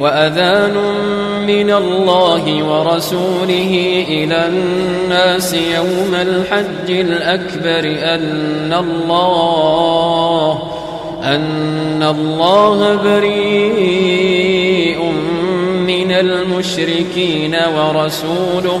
وأذان من الله ورسوله إلى الناس يوم الحج الأكبر أن الله أن الله بريء من المشركين ورسوله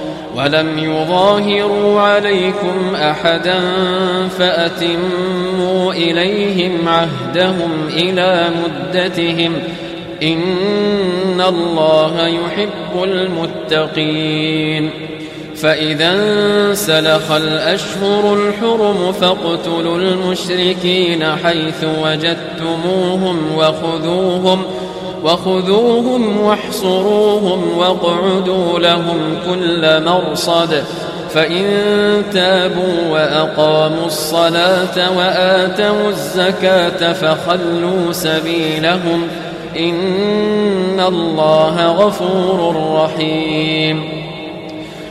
ولم يظاهروا عليكم أحدا فأتموا إليهم عهدهم إلى مدتهم إن الله يحب المتقين فإذا انسلخ الأشهر الحرم فاقتلوا المشركين حيث وجدتموهم وخذوهم وخذوهم واحصروهم واقعدوا لهم كل مرصد فإن تابوا وأقاموا الصلاة وآتوا الزكاة فخلوا سبيلهم إن الله غفور رحيم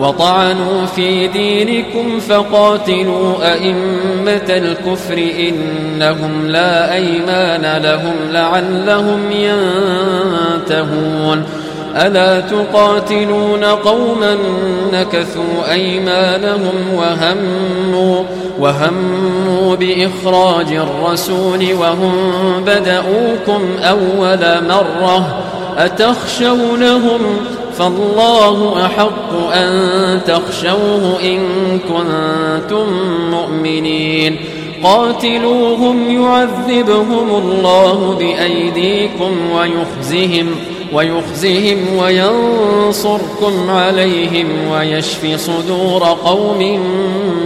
وطعنوا في دينكم فقاتلوا أئمة الكفر إنهم لا أيمان لهم لعلهم ينتهون. ألا تقاتلون قوما نكثوا أيمانهم وهموا وهموا بإخراج الرسول وهم بدؤوكم أول مرة أتخشونهم فالله أحق أن تخشوه إن كنتم مؤمنين. قاتلوهم يعذبهم الله بأيديكم ويخزهم ويخزهم وينصركم عليهم ويشفي صدور قوم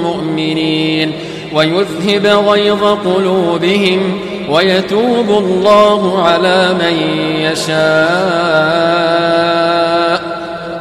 مؤمنين. ويذهب غيظ قلوبهم ويتوب الله على من يشاء.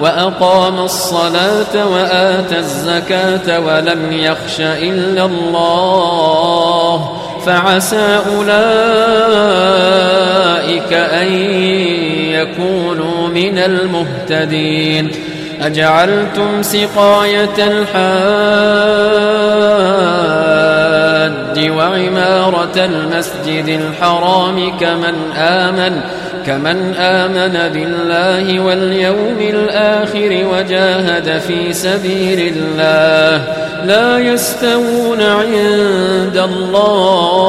وأقام الصلاة وآتى الزكاة ولم يخش إلا الله فعسى أولئك أن يكونوا من المهتدين. أجعلتم سقاية الحاج وعمارة المسجد الحرام كمن آمن كمن آمن بالله واليوم الآخر وجاهد في سبيل الله لا يستوون عند الله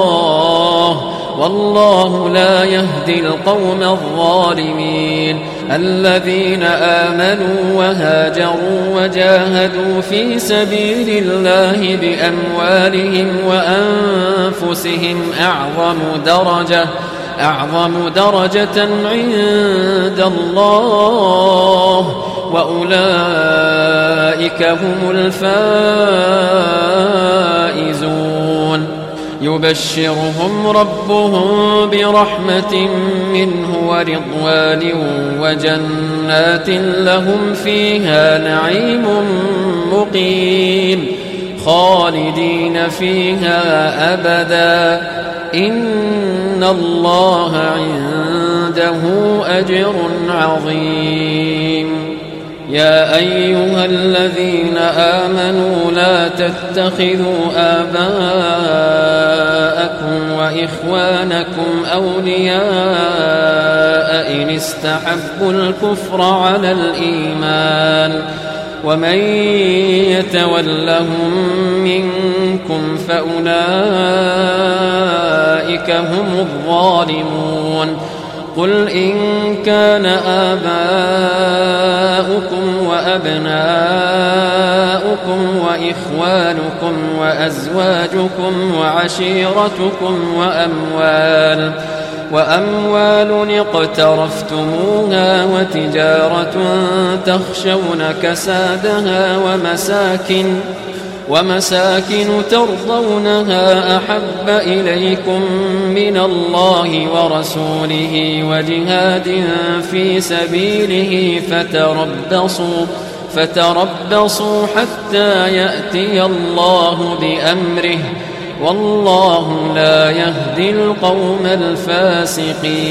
والله لا يهدي القوم الظالمين الذين آمنوا وهاجروا وجاهدوا في سبيل الله بأموالهم وأنفسهم أعظم درجة أعظم درجة عند الله وأولئك هم الفائزون. يبشرهم ربهم برحمة منه ورضوان وجنات لهم فيها نعيم مقيم. خالدين فيها أبدا. إن الله عنده أجر عظيم. يا أيها الذين آمنوا لا تتخذوا آباءكم وإخوانكم أولياء إن استحبوا الكفر على الإيمان. ومن يتولهم منكم فأولئك هم الظالمون قل إن كان آباؤكم وأبناؤكم وإخوانكم وأزواجكم وعشيرتكم وأموال وأموال اقترفتموها وتجارة تخشون كسادها ومساكن ومساكن ترضونها أحب إليكم من الله ورسوله وجهاد في سبيله فتربصوا فتربصوا حتى يأتي الله بأمره والله لا يهدي القوم الفاسقين.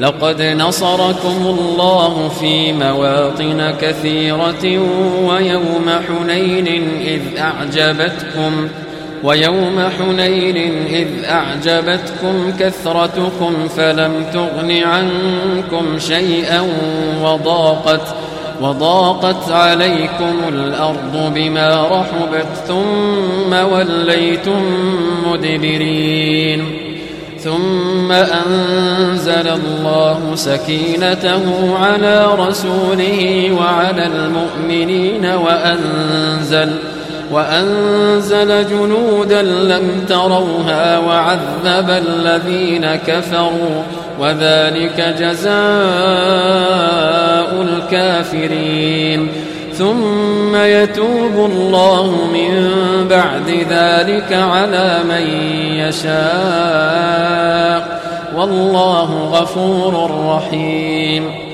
لقد نصركم الله في مواطن كثيرة ويوم حنين إذ أعجبتكم ويوم حنين إذ أعجبتكم كثرتكم فلم تغن عنكم شيئا وضاقت وضاقت عليكم الأرض بما رحبت ثم وليتم مدبرين. ثم أنزل الله سكينته على رسوله وعلى المؤمنين وأنزل وأنزل جنودا لم تروها وعذب الذين كفروا وذلك جزاء الكافرين. ثم يتوب الله من بعد ذلك على من يشاء. والله غفور رحيم.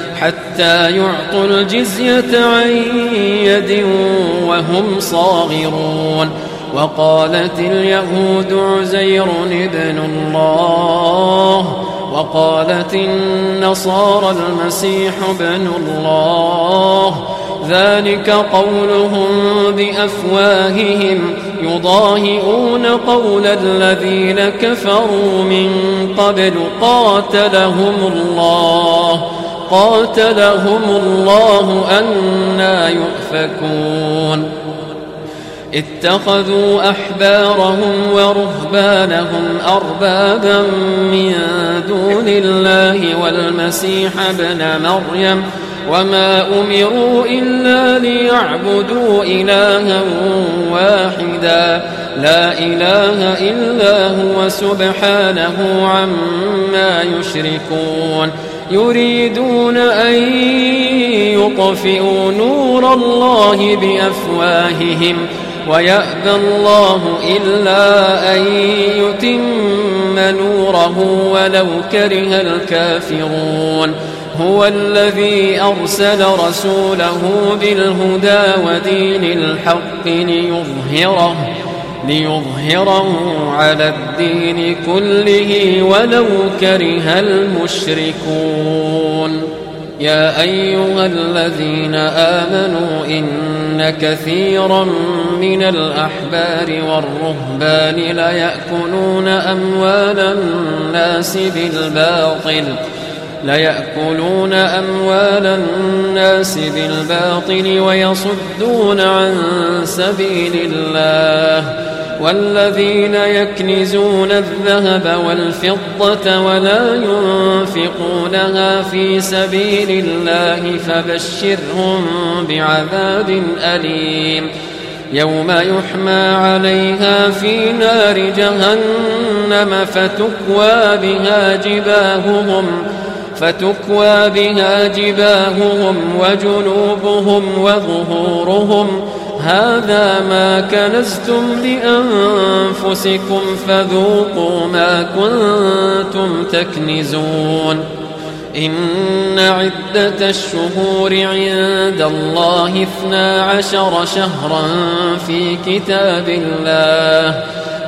حتى يعطوا الجزية عن يد وهم صاغرون. وقالت اليهود عزير ابن الله. وقالت النصارى المسيح ابن الله. ذلك قولهم بأفواههم. يضاهئون قول الذين كفروا من قبل. قاتلهم الله. قاتلهم الله أنا يؤفكون. اتخذوا أحبارهم ورهبانهم أربابا من دون الله والمسيح ابن مريم وما أمروا إلا ليعبدوا إلها واحدا. لا إله إلا هو سبحانه عما يشركون. يريدون أن يطفئوا نور الله بأفواههم ويأبى الله إلا أن يتم نوره ولو كره الكافرون هو الذي أرسل رسوله بالهدى ودين الحق ليظهره ليظهره على الدين كله ولو كره المشركون. يا أيها الذين آمنوا إن كثيرا من الأحبار والرهبان ليأكلون أموال الناس بالباطل ليأكلون أموال الناس بالباطل ويصدون عن سبيل الله والذين يكنزون الذهب والفضة ولا ينفقونها في سبيل الله فبشرهم بعذاب أليم يوم يحمى عليها في نار جهنم فتكوى بها جباههم فتكوى بها جباههم وجنوبهم وظهورهم. هذا ما كنزتم لأنفسكم فذوقوا ما كنتم تكنزون. إن عدة الشهور عند الله اثنا عشر شهرا في كتاب الله.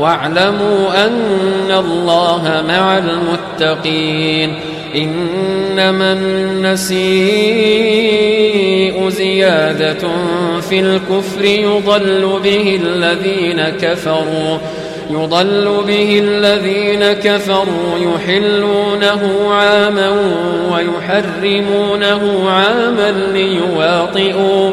واعلموا أن الله مع المتقين إنما النسيء زيادة في الكفر يضل به الذين كفروا يضل به الذين كفروا يحلونه عاما ويحرمونه عاما ليواطئوا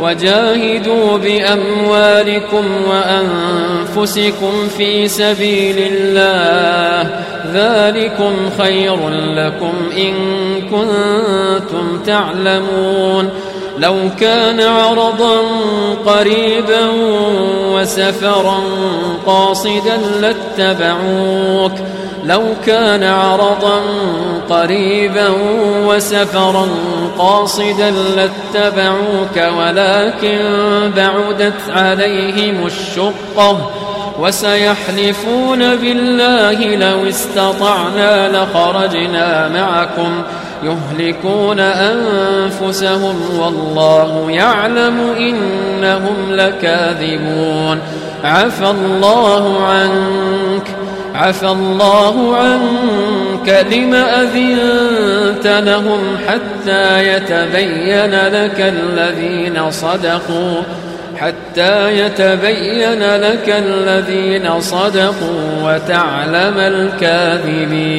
وجاهدوا بأموالكم وأنفسكم في سبيل الله. ذلكم خير لكم إن كنتم تعلمون. لو كان عرضا قريبا وسفرا قاصدا لاتبعوك. لو كان عرضا قريبا وسفرا قاصدا لاتبعوك ولكن بعدت عليهم الشقة وسيحلفون بالله لو استطعنا لخرجنا معكم. يهلكون أنفسهم والله يعلم إنهم لكاذبون. عفى الله عنك عفى الله عنك لم أذنت لهم حتى يتبين لك الذين صدقوا حتى يتبين لك الذين صدقوا وتعلم الكاذبين.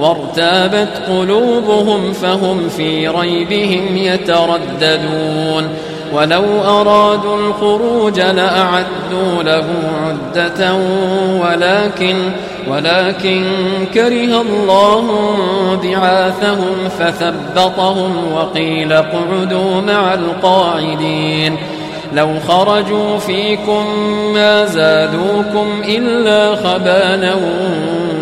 وارتابت قلوبهم فهم في ريبهم يترددون. ولو أرادوا الخروج لأعدوا له عدة ولكن ولكن كره الله بعاثهم فثبطهم وقيل اقعدوا مع القاعدين. لو خرجوا فيكم ما زادوكم إلا خبالا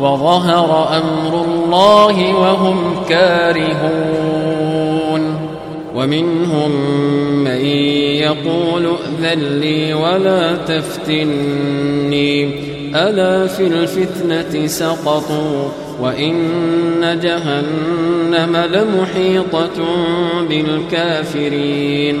وظهر أمر الله وهم كارهون. ومنهم من يقول ائذن لي ولا تفتني. ألا في الفتنة سقطوا وإن جهنم لمحيطة بالكافرين.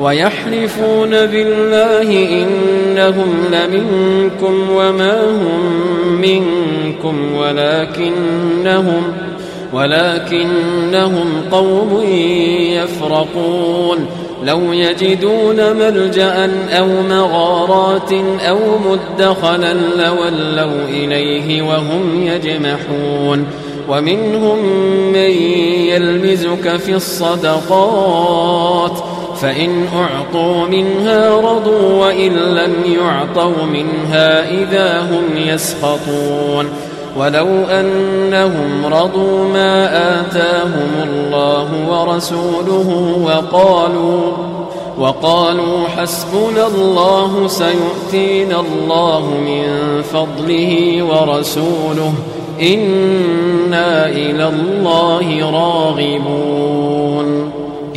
ويحلفون بالله إنهم لمنكم وما هم منكم ولكنهم ولكنهم قوم يفرقون لو يجدون ملجأ أو مغارات أو مدخلا لولوا إليه وهم يجمحون ومنهم من يلمزك في الصدقات فإن أعطوا منها رضوا وإن لم يعطوا منها إذا هم يسخطون. ولو أنهم رضوا ما آتاهم الله ورسوله وقالوا وقالوا حسبنا الله سيؤتينا الله من فضله ورسوله. إنا إلى الله راغبون.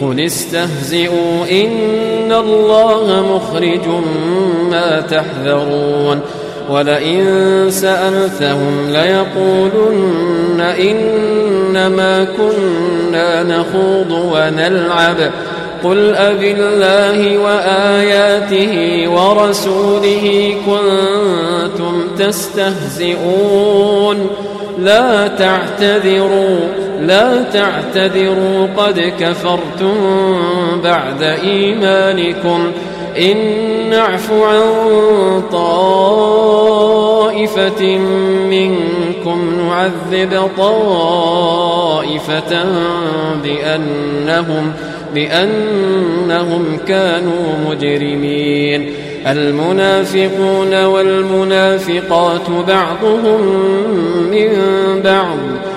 قل استهزئوا إن الله مخرج ما تحذرون. ولئن سألتهم ليقولن إنما كنا نخوض ونلعب. قل أبالله وآياته ورسوله كنتم تستهزئون. لا تعتذروا لا تعتذروا قد كفرتم بعد إيمانكم. إن نعف عن طائفة منكم نعذب طائفة بأنهم بأنهم كانوا مجرمين. المنافقون والمنافقات بعضهم من بعض.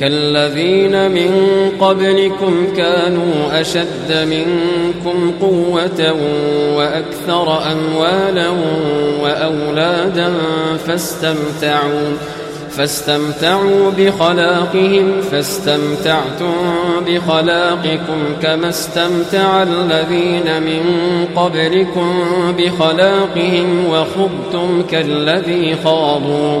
كالذين من قبلكم كانوا أشد منكم قوة وأكثر أموالا وأولادا فاستمتعوا فاستمتعوا بخلاقهم فاستمتعتم بخلاقكم كما استمتع الذين من قبلكم بخلاقهم وخضتم كالذي خاضوا.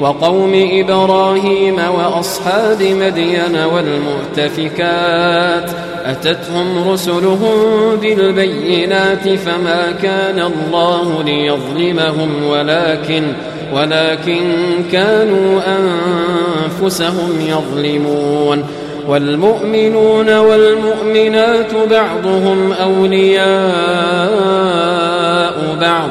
وقوم إبراهيم وأصحاب مدين والمؤتفكات أتتهم رسلهم بالبينات فما كان الله ليظلمهم ولكن ولكن كانوا أنفسهم يظلمون والمؤمنون والمؤمنات بعضهم أولياء بعض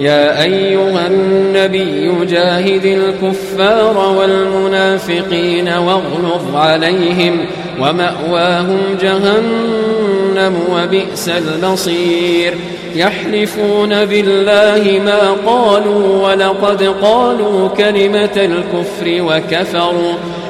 يا أيها النبي جاهد الكفار والمنافقين واغلظ عليهم ومأواهم جهنم وبئس المصير. يحلفون بالله ما قالوا ولقد قالوا كلمة الكفر وكفروا.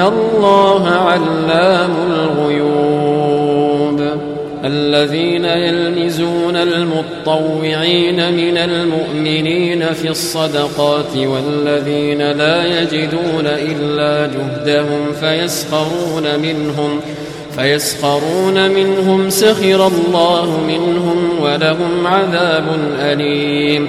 الله علام الغيوب الذين يلمزون المطوعين من المؤمنين في الصدقات والذين لا يجدون إلا جهدهم فيسخرون منهم فيسخرون منهم سخر الله منهم ولهم عذاب أليم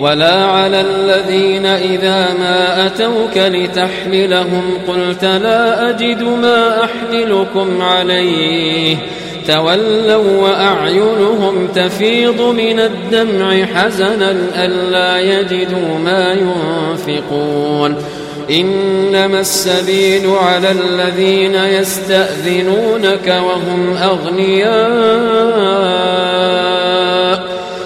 ولا على الذين إذا ما أتوك لتحملهم قلت لا أجد ما أحملكم عليه. تولوا وأعينهم تفيض من الدمع حزنا ألا يجدوا ما ينفقون. إنما السبيل على الذين يستأذنونك وهم أغنياء.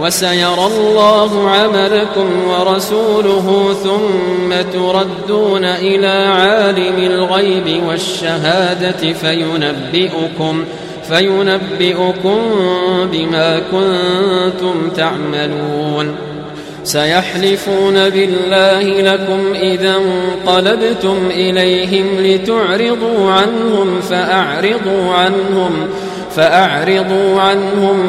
وسيرى الله عملكم ورسوله ثم تردون إلى عالم الغيب والشهادة فينبئكم فينبئكم بما كنتم تعملون. سيحلفون بالله لكم إذا انقلبتم إليهم لتعرضوا عنهم فأعرضوا عنهم فأعرضوا عنهم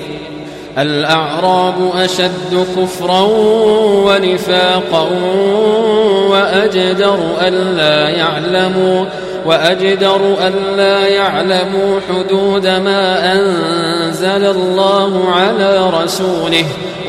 الأعراب أشد كفرا ونفاقا وأجدر ألا يعلموا وأجدر ألا يعلموا حدود ما أنزل الله على رسوله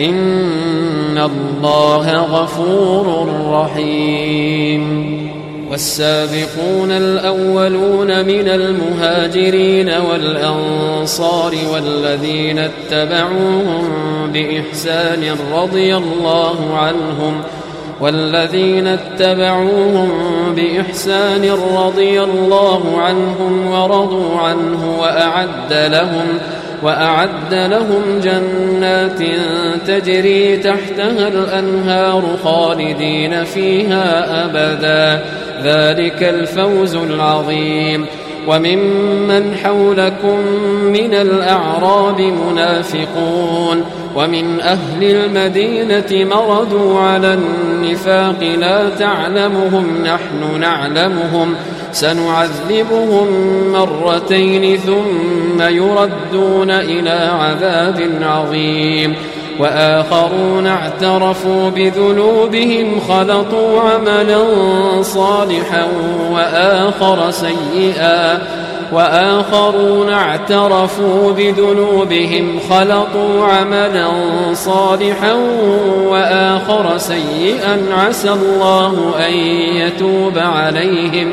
إن الله غفور رحيم. والسابقون الأولون من المهاجرين والأنصار والذين اتبعوهم بإحسان رضي الله عنهم والذين اتبعوهم بإحسان رضي الله عنهم ورضوا عنه وأعد لهم وأعد لهم جنات تجري تحتها الأنهار خالدين فيها أبدا. ذلك الفوز العظيم. وممن حولكم من الأعراب منافقون. ومن أهل المدينة مردوا على النفاق لا تعلمهم نحن نعلمهم. سنعذبهم مرتين ثم يردون إلى عذاب عظيم. وآخرون اعترفوا بذنوبهم خلطوا عملا صالحا وآخر سيئا. وآخرون اعترفوا بذنوبهم خلطوا عملا صالحا وآخر سيئا. عسى الله أن يتوب عليهم.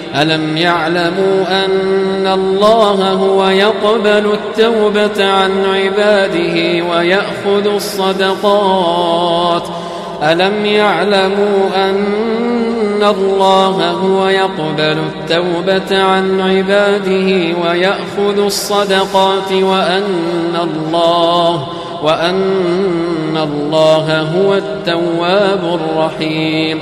ألم يعلموا أن الله هو يقبل التوبة عن عباده ويأخذ الصدقات؟ ألم يعلموا أن الله هو يقبل التوبة عن عباده ويأخذ الصدقات وأن الله وأن الله هو التواب الرحيم؟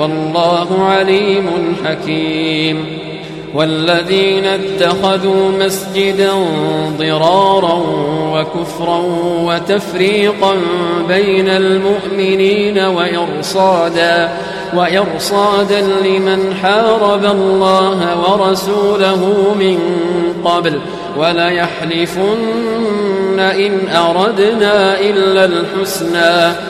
والله عليم حكيم. والذين اتخذوا مسجدا ضرارا وكفرا وتفريقا بين المؤمنين وإرصادا وإرصادا لمن حارب الله ورسوله من قبل. وليحلفن إن أردنا إلا الحسنى.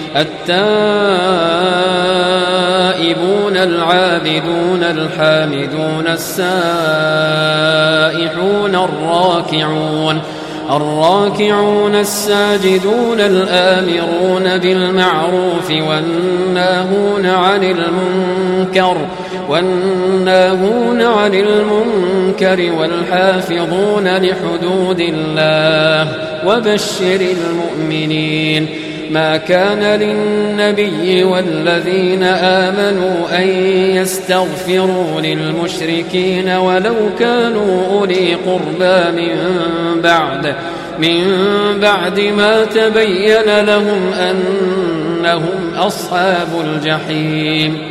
التائبون العابدون الحامدون السائحون الراكعون الراكعون الساجدون الآمرون بالمعروف والناهون عن المنكر والناهون عن المنكر والحافظون لحدود الله وبشر المؤمنين ما كان للنبي والذين آمنوا أن يستغفروا للمشركين ولو كانوا أولي قربى من بعد من بعد ما تبين لهم أنهم أصحاب الجحيم.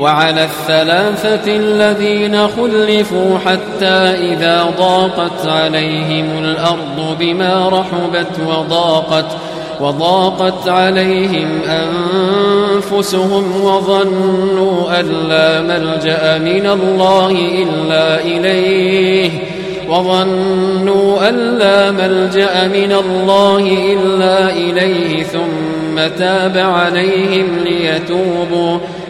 وعلى الثلاثة الذين خلفوا حتى إذا ضاقت عليهم الأرض بما رحبت وضاقت وضاقت عليهم أنفسهم وظنوا أن لا ملجأ من الله إلا إليه وظنوا أن لا ملجأ من الله إلا إليه ثم تاب عليهم ليتوبوا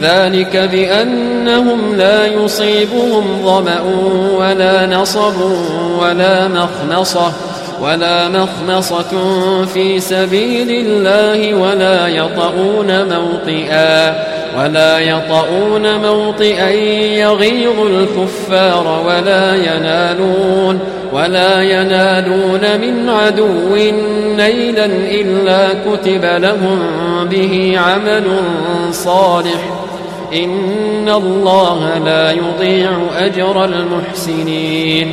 ذلك بأنهم لا يصيبهم ظمأ ولا نصب ولا مخنصة ولا مخنصة في سبيل الله ولا يطؤون موطئا. ولا يطؤون موطئا يغيظ الكفار ولا ينالون ولا ينالون من عدو نيلا إلا كتب لهم به عمل صالح. إن الله لا يضيع أجر المحسنين.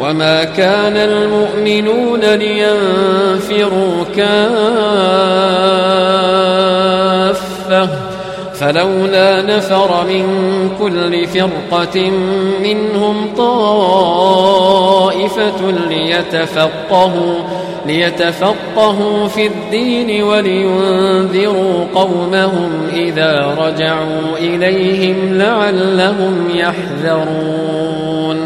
وما كان المؤمنون لينفروا كافة فلولا نفر من كل فرقة منهم طائفة ليتفقهوا ليتفقهوا في الدين ولينذروا قومهم إذا رجعوا إليهم لعلهم يحذرون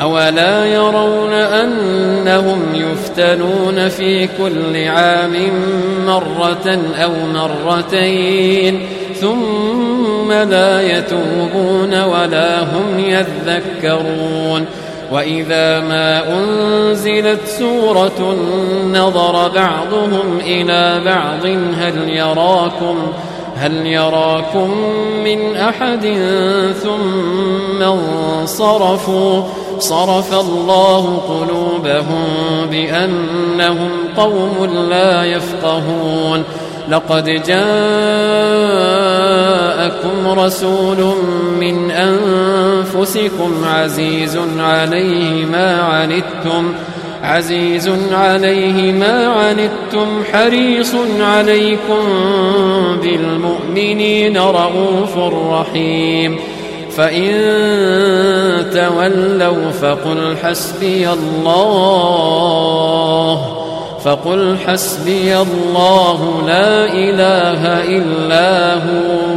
أولا يرون أنهم يفتنون في كل عام مرة أو مرتين ثم لا يتوبون ولا هم يذكرون. وإذا ما أنزلت سورة نظر بعضهم إلى بعض هل يراكم هل يراكم من أحد ثم انصرفوا؟ صرف الله قلوبهم بأنهم قوم لا يفقهون. لقد جاءكم رسول من أنفسكم عزيز عليه ما عنتم. عزيز عليه ما عنتم حريص عليكم بالمؤمنين رؤوف رحيم. فإن تولوا فقل حسبي الله فقل حسبي الله لا إله إلا هو.